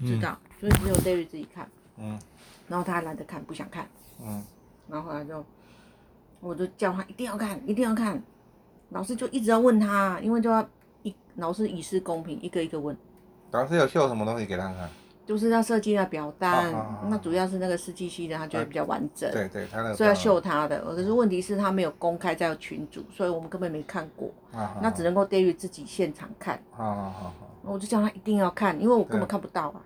知道，所以只有 David 自己看。嗯。然后他还懒得看，不想看。嗯。然后后来就，我就叫他一定要看，一定要看。老师就一直要问他，因为就要一老师以示公平，一个一个问。老师有秀什么东西给他看？就是要设计的表单，那主要是那个司机系的，他觉得比较完整。对对，他那个。所以要秀他的，可是问题是他没有公开在群组，所以我们根本没看过。啊。那只能够 David 自己现场看。好好好。我就叫他一定要看，因为我根本看不到啊。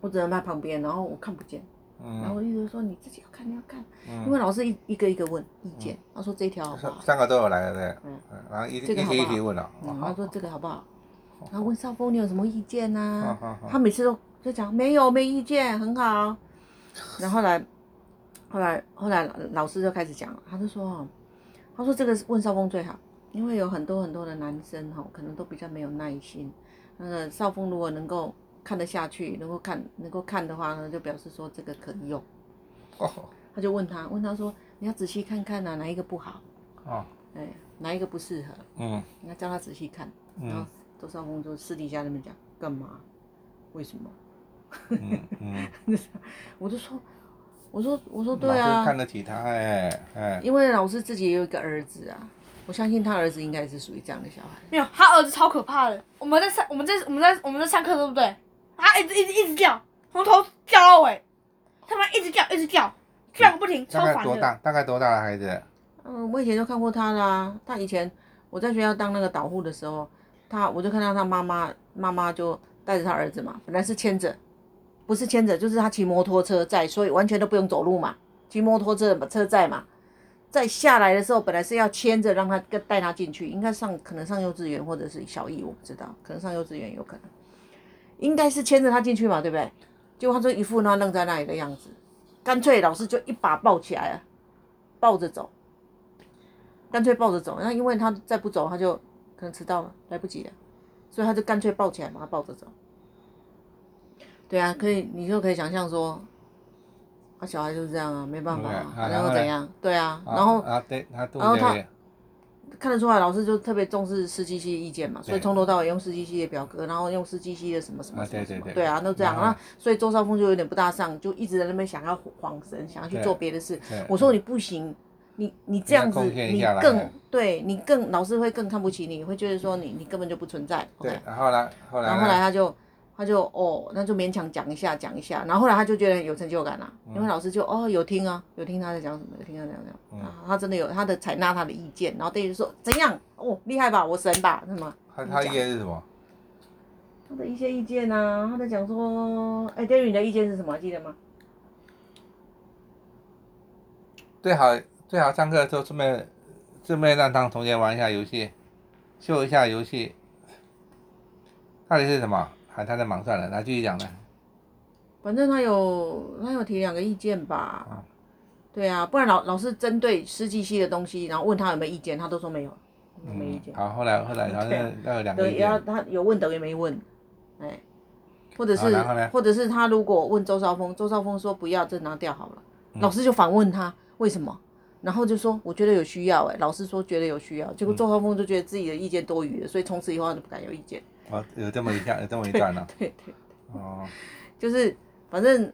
我只能在旁边，然后我看不见。嗯。然后我一直说你自己要看，你要看。嗯。因为老师一一个一个问意见，他说这条好不好？三个都有来了，对。嗯。然后一一题一题问了。嗯。他说这个好不好？然后问少峰你有什么意见啊？他每次都就讲没有没意见，很好。然后后来，后来后来老师就开始讲了，他就说，他说这个问少峰最好，因为有很多很多的男生哈，可能都比较没有耐心。那个少峰如果能够看得下去，能够看能够看的话呢，就表示说这个可以用。哦他就问他问他说你要仔细看看啊，哪一个不好？哦。哎，哪一个不适合？嗯。你要叫他仔细看。然后。周少峰就私底下那边讲干嘛？为什么？嗯嗯、我就说，我说我说对啊。看得起他哎哎。因为老师自己也有一个儿子啊，我相信他儿子应该是属于这样的小孩。没有，他儿子超可怕的。我们在上，我们在我们在我们在上课，对不对？他一直一直一直叫，从头叫到尾，他妈一直叫一直叫，叫个不停，超烦的。大概多大？大概多大的孩子？嗯，我以前就看过他啦。他以前我在学校当那个导护的时候。他我就看到他妈妈，妈妈就带着他儿子嘛，本来是牵着，不是牵着，就是他骑摩托车载，所以完全都不用走路嘛，骑摩托车车载嘛。在下来的时候，本来是要牵着让他跟带他进去，应该上可能上幼稚园或者是小一，我不知道，可能上幼稚园有可能，应该是牵着他进去嘛，对不对？结果他就一副那愣在那里的样子，干脆老师就一把抱起来了，抱着走，干脆抱着走，那因为他再不走他就。可能迟到了，来不及了，所以他就干脆抱起来，把他抱着走。对啊，可以，你就可以想象说，啊，小孩就是这样啊，没办法，然后怎样？对啊，然后啊，对，然后他看得出来，老师就特别重视司机系的意见嘛，所以从头到尾用司机系的表格，然后用司机系的什么什么什么什么，对啊，都这样。那所以周少峰就有点不大上，就一直在那边想要晃神，想要去做别的事。我说你不行。你你这样子，你更对你更老师会更看不起你，会觉得说你你根本就不存在。对，然后呢，后来，然后后来他就他就哦，那就勉强讲一下讲一下，然后后来他就觉得有成就感了，因为老师就哦有听啊，有听他在讲什么，有听他讲讲，啊他真的有他的采纳他的意见，然后等于说怎样哦厉害吧，我神吧，是吗？他他意见是什么？他的一些意见啊，他在讲说，哎，David 你的意见是什么？记得吗？最好。最好上课的时候顺便顺便让当同学玩一下游戏，秀一下游戏。到底是什么？还他在忙算了，那继续讲呢。反正他有他有提两个意见吧。啊对啊，不然老老师针对司机系的东西，然后问他有没有意见，他都说没有，没，没意见。嗯、好，后来后来然后那有两个意见。对，他有问等于没问，哎，或者是或者是他如果问周少峰，周少峰说不要，就拿掉好了。嗯、老师就反问他为什么？然后就说，我觉得有需要哎，老师说觉得有需要，结果周少峰就觉得自己的意见多余了，所以从此以后他就不敢有意见。哦，有这么一下，有这么一段呢、啊。对对。哦。就是反正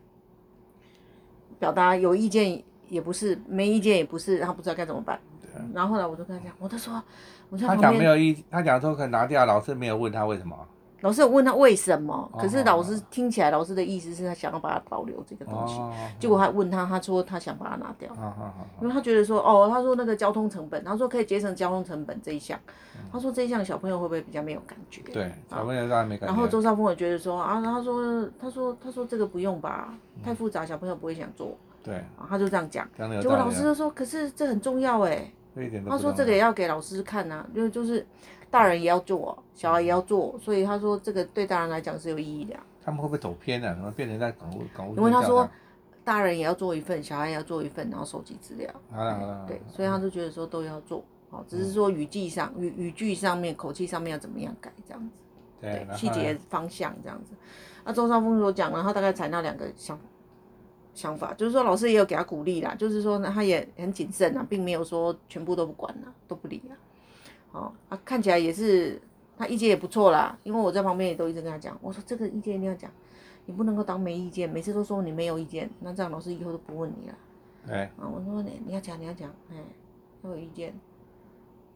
表达有意见也不是，没意见也不是，然后不知道该怎么办。对。然后后来我就跟他讲，我就说，我在旁边。他讲没有意，他讲说可以拿掉，老师没有问他为什么。老师有问他为什么，可是老师听起来，老师的意思是他想要把它保留这个东西，结果还问他，他说他想把它拿掉，因为他觉得说，哦，他说那个交通成本，他说可以节省交通成本这一项，他说这一项小朋友会不会比较没有感觉？对，小朋友当然没感觉。然后周少峰也觉得说，啊，他说，他说，他说这个不用吧，太复杂，小朋友不会想做。对，他就这样讲，结果老师就说，可是这很重要哎，他说这个也要给老师看呐，因为就是。大人也要做，小孩也要做，所以他说这个对大人来讲是有意义的。他们会不会走偏了？怎么变成在搞搞？因为他说，大人也要做一份，小孩也要做一份，然后收集资料。好了好了。对，所以他就觉得说都要做，好，只是说语句上、语语句上面、口气上面要怎么样改这样子。对，细节方向这样子。那周少峰所讲呢，他大概采纳两个想想法，就是说老师也有给他鼓励啦，就是说呢他也很谨慎啊，并没有说全部都不管了，都不理啊。哦啊，看起来也是他意见也不错啦，因为我在旁边也都一直跟他讲，我说这个意见一定要讲，你不能够当没意见，每次都说你没有意见，那这样老师以后都不问你了。哎。啊，我说你你要讲你要讲，哎，要有意见。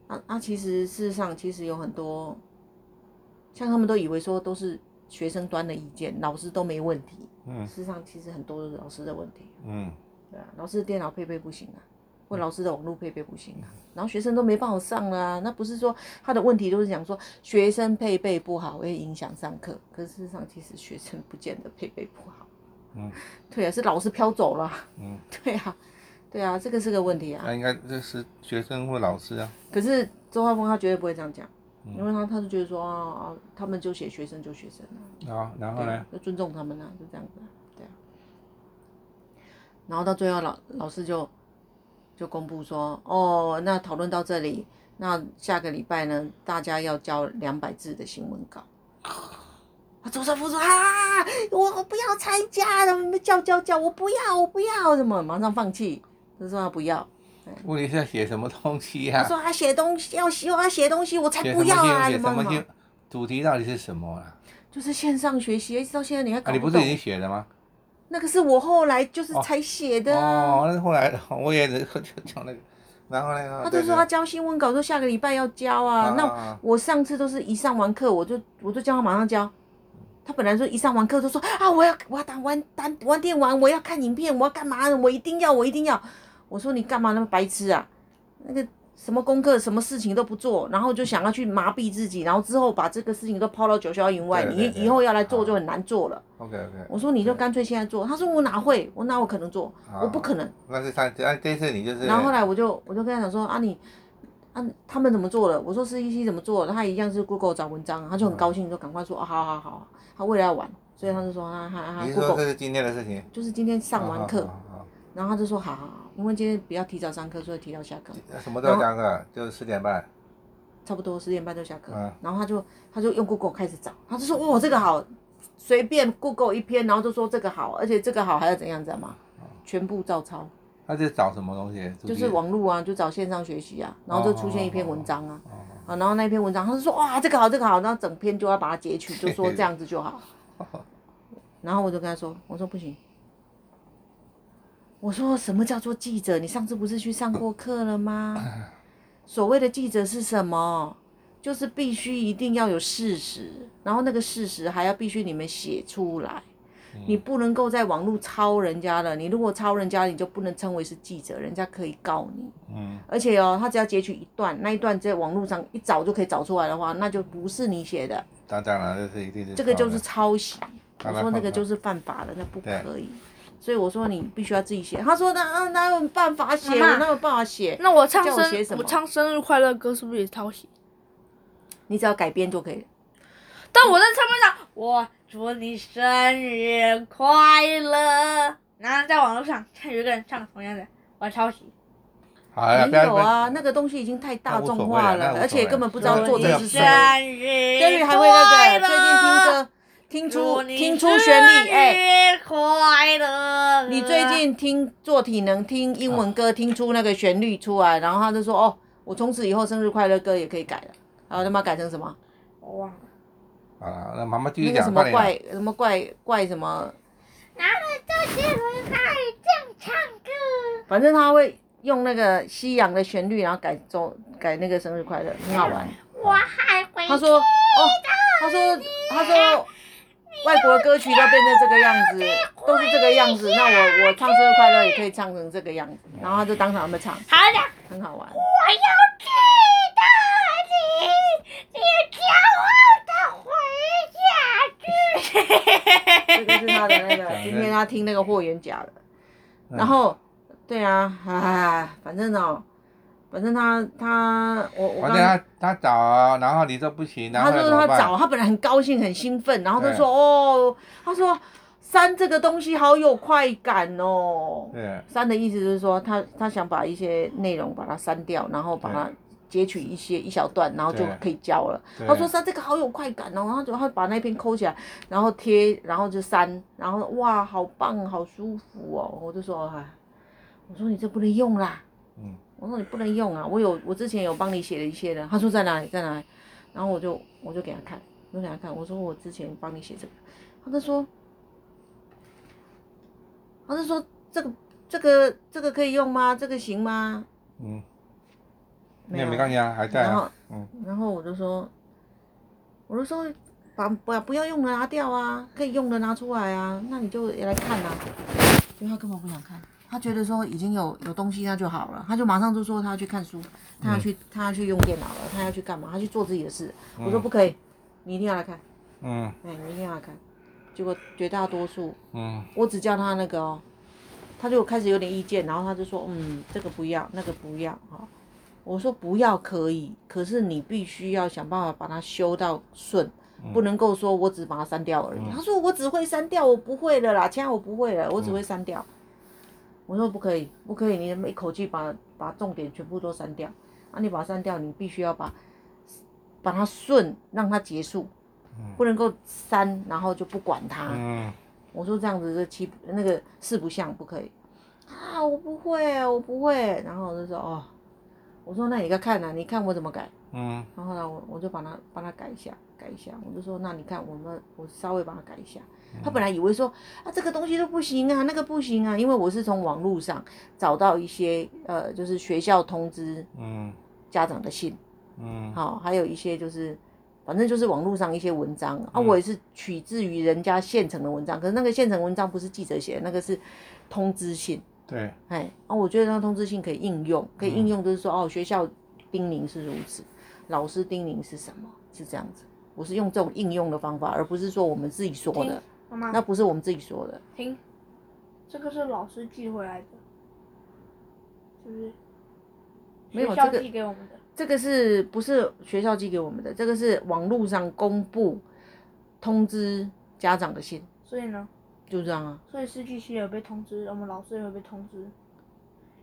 啊啊，其实事实上其实有很多，像他们都以为说都是学生端的意见，老师都没问题。嗯。事实上其实很多都是老师的问题。嗯。对啊，老师的电脑配备不行啊。或老师的网络配备不行啊，然后学生都没办法上了啊，那不是说他的问题都是讲说学生配备不好会影响上课，可是事实上其实学生不见得配备不好，嗯，对啊，是老师飘走了，嗯，对啊，对啊，这个是个问题啊。那应该这是学生或老师啊。可是周浩峰他绝对不会这样讲，因为他他就觉得说啊啊，他们就写学生就学生啊，然后呢，就尊重他们啊，就这样子啊，对啊，然后到最后老老师就。就公布说，哦，那讨论到这里，那下个礼拜呢，大家要交两百字的新闻稿。啊，周少福说啊，我我不要参加叫叫叫，我不要，我不要，什么马上放弃，他说他不要。问题是要写什么东西呀？他说他写东西要写，我要写东西，我才不要啊！什么什么？主题到底是什么啊？就是线上学习，一直到现在你还搞不懂。啊，你不是已经写了吗？那个是我后来就是才写的哦。哦，那后来 我也就讲那个，然后呢？他就说他交新闻稿，说下个礼拜要交啊。啊那我上次都是一上完课，我就我就叫他马上交。他本来说一上完课就说啊，我要我要打完打完电玩，我要看影片，我要干嘛？我一定要，我一定要。我说你干嘛那么白痴啊？那个。什么功课，什么事情都不做，然后就想要去麻痹自己，然后之后把这个事情都抛到九霄云外，你以后要来做就很难做了。OK OK。我说你就干脆现在做，他说我哪会，我哪有可能做，我不可能。那是他，这这次你就是。然后后来我就我就跟他讲说啊你啊他们怎么做了？我说 CCC 怎么做的？他一样是 Google 找文章，他就很高兴，就赶快说啊好好好，他为了要玩，所以他就说啊哈哈。你说这是今天的事情？就是今天上完课，然后他就说好好好。因为今天比较提早上课，所以提早下课。什么时候下课？就是十点半。差不多十点半就下课。嗯。然后他就他就用 Google 开始找，他就说哦这个好，随便 Google 一篇，然后就说这个好，而且这个好还要怎样知道吗？全部照抄。他在找什么东西？就是网络啊，就找线上学习啊，然后就出现一篇文章啊，啊，然后那篇文章他就说哇这个好这个好，然后整篇就要把它截取，就说这样子就好。然后我就跟他说，我说不行。我说什么叫做记者？你上次不是去上过课了吗？所谓的记者是什么？就是必须一定要有事实，然后那个事实还要必须你们写出来。你不能够在网络抄人家了。你如果抄人家，你就不能称为是记者，人家可以告你。嗯。而且哦，他只要截取一段，那一段在网络上一找就可以找出来的话，那就不是你写的。当然了，这是一定是。这个就是抄袭。我说那个就是犯法的，那不可以。所以我说你必须要自己写。他说那啊哪有办法写？哪有办法写？那我唱生我，我唱生日快乐歌是不是也抄袭？你只要改编就可以。但我在唱片上，我祝你生日快乐。然后在网络上看有一个人唱同样的，我要抄袭。没有啊，那个东西已经太大众化了，而且根本不知道作者是谁。生日快乐。还会那个最近听歌。听出听出旋律，哎、欸，你最近听做体能听英文歌，听出那个旋律出来，然后他就说，哦，我从此以后生日快乐歌也可以改了，然后他妈改成什么？我忘了。啊，那妈妈继续讲。那个什么怪什么怪怪什么？拿了周杰伦来这样唱歌。反正他会用那个西洋的旋律，然后改周改那个生日快乐，很好玩。我还会。他说，哦，他说，他说。外国歌曲都变成这个样子，都是这个样子。那我我唱生日快乐也可以唱成这个样子，然后他就当场那么唱，好的，很好玩。我要知道你，你骄傲的回家去。这个是他的那个，今天他听那个霍元甲的，然后，对啊，哎，反正哦。反正他他我我刚刚他他找，然后你说不行，然后他说他找，他本来很高兴很兴奋，然后他说哦，他说删这个东西好有快感哦。对。删的意思就是说他他想把一些内容把它删掉，然后把它截取一些一小段，然后就可以交了。他说删这个好有快感哦，然后就他把那篇抠起来，然后贴，然后就删，然后哇好棒好舒服哦，我就说哎，我说你这不能用啦。嗯。我说你不能用啊！我有，我之前有帮你写了一些的。他说在哪里，在哪里？然后我就我就给他看，我给他看，我说我之前帮你写这个，他就说，他就说这个这个这个可以用吗？这个行吗？嗯，没有没关系啊，还在然后啊，嗯，然后我就说，我就说把把不要用的拿掉啊，可以用的拿出来啊，那你就也来看啊。因为他根本不想看，他觉得说已经有有东西那就好了，他就马上就说他要去看书，他要去、嗯、他要去用电脑了，他要去干嘛？他去做自己的事。嗯、我说不可以，你一定要来看。嗯，哎，你一定要来看。结果绝大多数，嗯，我只叫他那个哦，他就开始有点意见，然后他就说，嗯，这个不要，那个不要哈。我说不要可以，可是你必须要想办法把它修到顺。不能够说我只把它删掉而已。嗯、他说我只会删掉，我不会了啦，现在我不会了，我只会删掉。嗯、我说不可以，不可以，你一口气把把重点全部都删掉。啊，你把它删掉，你必须要把把它顺，让它结束，嗯、不能够删，然后就不管它。嗯、我说这样子是七那个四不像，不可以。啊，我不会，我不会。然后我就说哦，我说那你该看啊，你看我怎么改。嗯。然后呢，我我就把它把它改一下。改一下，我就说，那你看，我们我稍微把它改一下。他本来以为说啊，这个东西都不行啊，那个不行啊，因为我是从网络上找到一些呃，就是学校通知嗯家长的信嗯，好，还有一些就是反正就是网络上一些文章啊，我也是取自于人家现成的文章，可是那个现成文章不是记者写的，那个是通知信。对，哎，啊，我觉得那通知信可以应用，可以应用，就是说哦，学校叮咛是如此，老师叮咛是什么？是这样子。我是用这种应用的方法，而不是说我们自己说的。妈妈，那不是我们自己说的。听，这个是老师寄回来的，是不是？没有，这个寄给我们的。这个是不是学校寄给我们的？这个是网络上公布通知家长的信。所以呢？就这样啊。所以失去期也有被通知，我们老师也会被通知。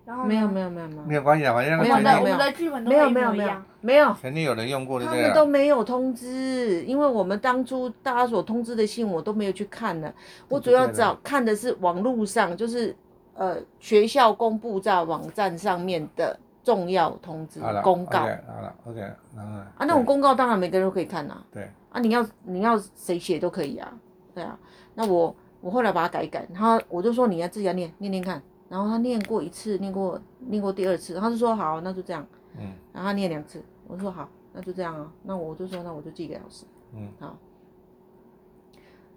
然后没有没有没有没有没有关系啊，反正没有的剧本都没有没有没有没有，肯定有人用过的。他们都没有通知，因为我们当初大家所通知的信我都没有去看呢。我主要找看的是网络上，就是呃学校公布在网站上面的重要通知公告。好了，OK，然后啊，那种公告当然每个人都可以看呐。对。啊，你要你要谁写都可以啊，对啊。那我我后来把它改一改，他我就说你要自己要念念念看。然后他念过一次，念过念过第二次，他就说好，那就这样。嗯。然后他念两次，我说好，那就这样啊。那我就说，那我就寄给老师。嗯。好。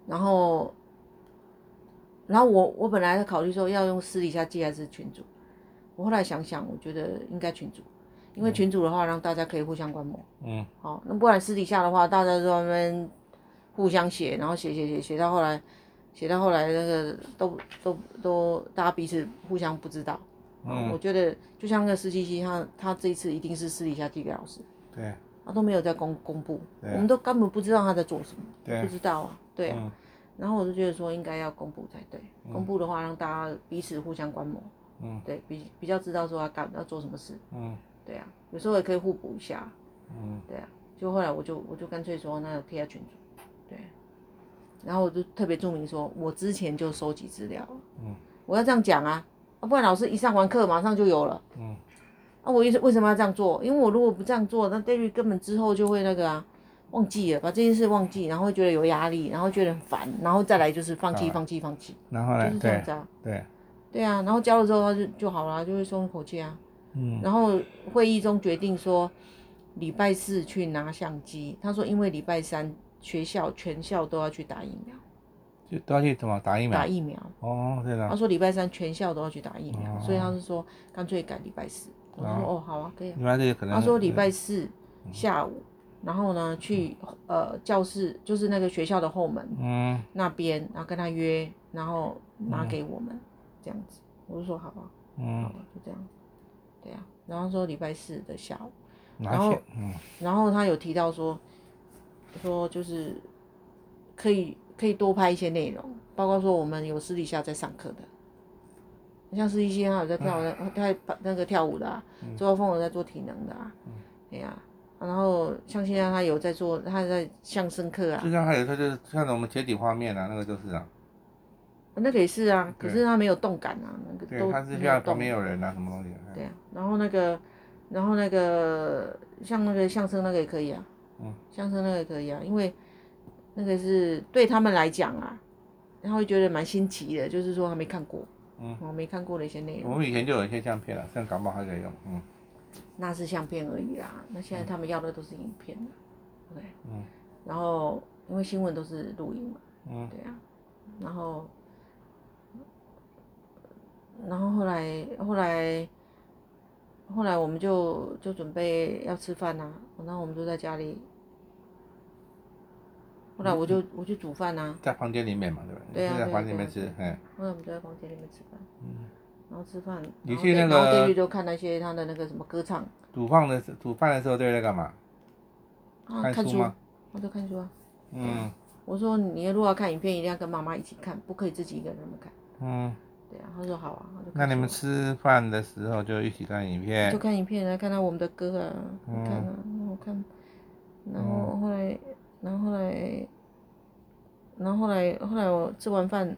然后，然后我我本来在考虑说要用私底下寄还是群主，我后来想想，我觉得应该群主，因为群主的话让大家可以互相观摩。嗯。好，那不然私底下的话，大家在外面互相写，然后写写写写到后来。写到后来，那个都都都，大家彼此互相不知道。嗯，我觉得就像那个司机机，他他这一次一定是私底下寄给老师。对。他都没有在公公布，我们都根本不知道他在做什么。对。不知道啊，对啊。然后我就觉得说，应该要公布才对。公布的话，让大家彼此互相观摩。嗯。对比比较知道说他干要做什么事。嗯。对啊，有时候也可以互补一下。嗯。对啊，就后来我就我就干脆说，那贴在群组。对。然后我就特别注明说，我之前就收集资料。嗯，我要这样讲啊，啊，不然老师一上完课马上就有了。嗯，啊，我为为什么要这样做？因为我如果不这样做，那 David 根本之后就会那个啊，忘记了，把这件事忘记，然后会觉得有压力，然后觉得很烦，然后再来就是放弃，放弃，放弃。然后呢？就是这样子啊。对。对啊，然后交了之后他就就好了，就会松一口气啊。嗯。然后会议中决定说，礼拜四去拿相机。他说，因为礼拜三。学校全校都要去打疫苗，就都要去怎么打疫苗？打疫苗哦，对了。他说礼拜三全校都要去打疫苗，所以他是说干脆改礼拜四。我说哦，好啊，可以啊。他说礼拜四下午，然后呢去呃教室，就是那个学校的后门，嗯，那边，然后跟他约，然后拿给我们这样子。我就说好吧，嗯，就这样，对啊。然后说礼拜四的下午，然后然后他有提到说。说就是可以可以多拍一些内容，包括说我们有私底下在上课的，像是一些他有在跳的，在那个跳舞的啊，周浩峰有在做体能的啊，对呀，然后像现在他有在做，他在相声课啊，就像还有他就是像我们解体画面啊，那个就是啊，那个也是啊，可是他没有动感啊，那个都他是像旁边有人啊，什么东西，对啊，然后那个然后那个像那个相声那个也可以啊。嗯，相声那个也可以啊，因为那个是对他们来讲啊，他会觉得蛮新奇的，就是说他没看过，嗯，我没看过的一些内容。我们以前就有一些相片了，现在搞不好还可以用，嗯。那是相片而已啦，那现在他们要的都是影片对，嗯，然后因为新闻都是录音嘛，嗯，对啊，然后，然后后来后来，后来我们就就准备要吃饭呐、啊，然后我们就在家里，后来我就、嗯、我去煮饭呐、啊，在房间里面嘛，对吧？对啊，在房间里面吃，哎，后来我们就在房间里面吃饭，嗯。然后吃饭，你去那个，然后电视就看那些他的那个什么歌唱。煮饭的时，煮饭的时候对在干嘛？啊，看书吗？我在看书啊。嗯。我说你如果要看影片，一定要跟妈妈一起看，不可以自己一个人那么看。嗯。对啊，他说好啊。那你们吃饭的时候就一起看影片？就看影片啊，看到我们的歌啊，看啊，然后看，然后后来，然后后来，然后后来，后来我吃完饭。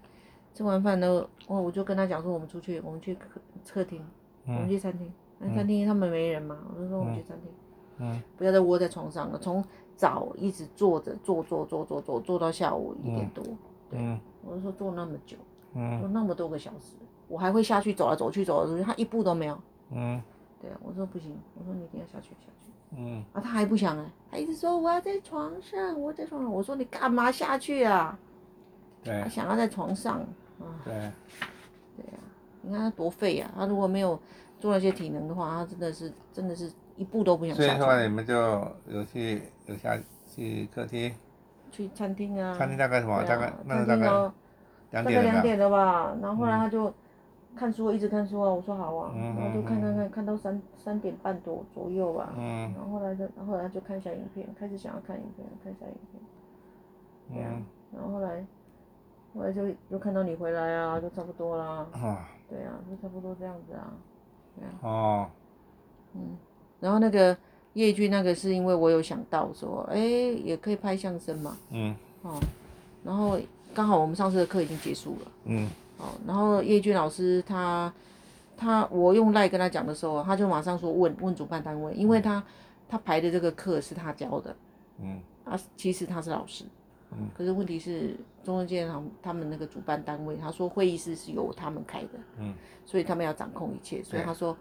吃完饭呢，我我就跟他讲说，我们出去，我们去客客厅，我们去餐厅。那、嗯、餐厅他们没人嘛，我就说我们去餐厅。嗯。不要再窝在床上了，从早一直坐着坐坐坐坐坐坐到下午一点多。对。嗯、我就说坐那么久，嗯，坐那么多个小时，我还会下去走来走去走来走去，他一步都没有。嗯。对啊，我说不行，我说你一定要下去下去。嗯。啊，他还不想哎，他一直说我要在床上，我在床上。我说你干嘛下去啊？对。他想要在床上。啊对，对呀、啊，你看他多废呀！他如果没有做那些体能的话，他真的是真的是一步都不想下。所以后来你们就有去有下去客厅，去餐厅啊。餐厅大概什么？啊、大概那个大概两点。大概两点了吧？然后后来他就看书，嗯、一直看书啊。我说好啊，嗯、然后就看看看，看到三三点半多左右吧。嗯。然后后来就，后来就看一下影片，开始想要看影片，看一下影片。对啊。嗯、然后后来。后来就又看到你回来啊，就差不多啦。啊。对啊，就差不多这样子啊。对啊。哦。嗯，然后那个叶剧那个是因为我有想到说，哎，也可以拍相声嘛。嗯。哦。然后刚好我们上次的课已经结束了。嗯。哦，然后叶俊老师他他我用赖跟他讲的时候，他就马上说问问主办单位，因为他、嗯、他排的这个课是他教的。嗯。啊，其实他是老师。嗯。可是问题是。中正纪念堂他们那个主办单位，他说会议室是由他们开的，嗯，所以他们要掌控一切，所以他说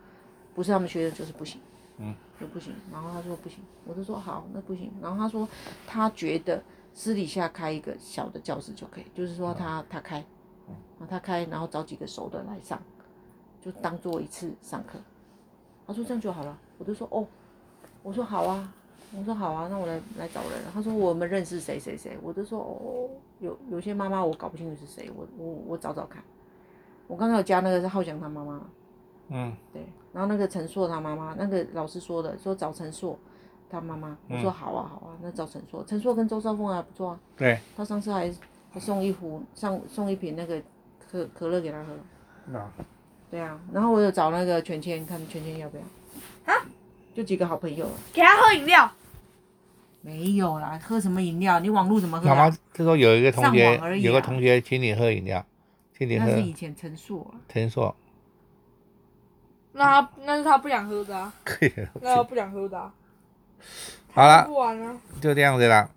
不是他们学生就是不行，嗯，就不行。然后他说不行，我就说好，那不行。然后他说他觉得私底下开一个小的教室就可以，就是说他他开，啊他开，然后找几个熟的来上，就当做一次上课。他说这样就好了，我就说哦，我说好啊。我说好啊，那我来来找人。他说我们认识谁谁谁，我就说哦，有有些妈妈我搞不清楚是谁，我我我找找看。我刚才有加那个是浩翔他妈妈，嗯，对，然后那个陈硕他妈妈，那个老师说的，说找陈硕他妈妈，我说好啊好啊，那找陈硕，陈硕跟周少峰还不错啊，对，他上次还还送一壶上送一瓶那个可可乐给他喝，那，对啊，然后我有找那个全谦，看全谦要不要，啊，就几个好朋友，给他喝饮料。没有啦，喝什么饮料？你网络怎么喝、啊？妈妈他说有一个同学，啊、有个同学请你喝饮料，请你喝。那是以前陈硕、啊。陈硕。那他那是他不想喝的啊。可以。那他不想喝的、啊。好了。就这样子了。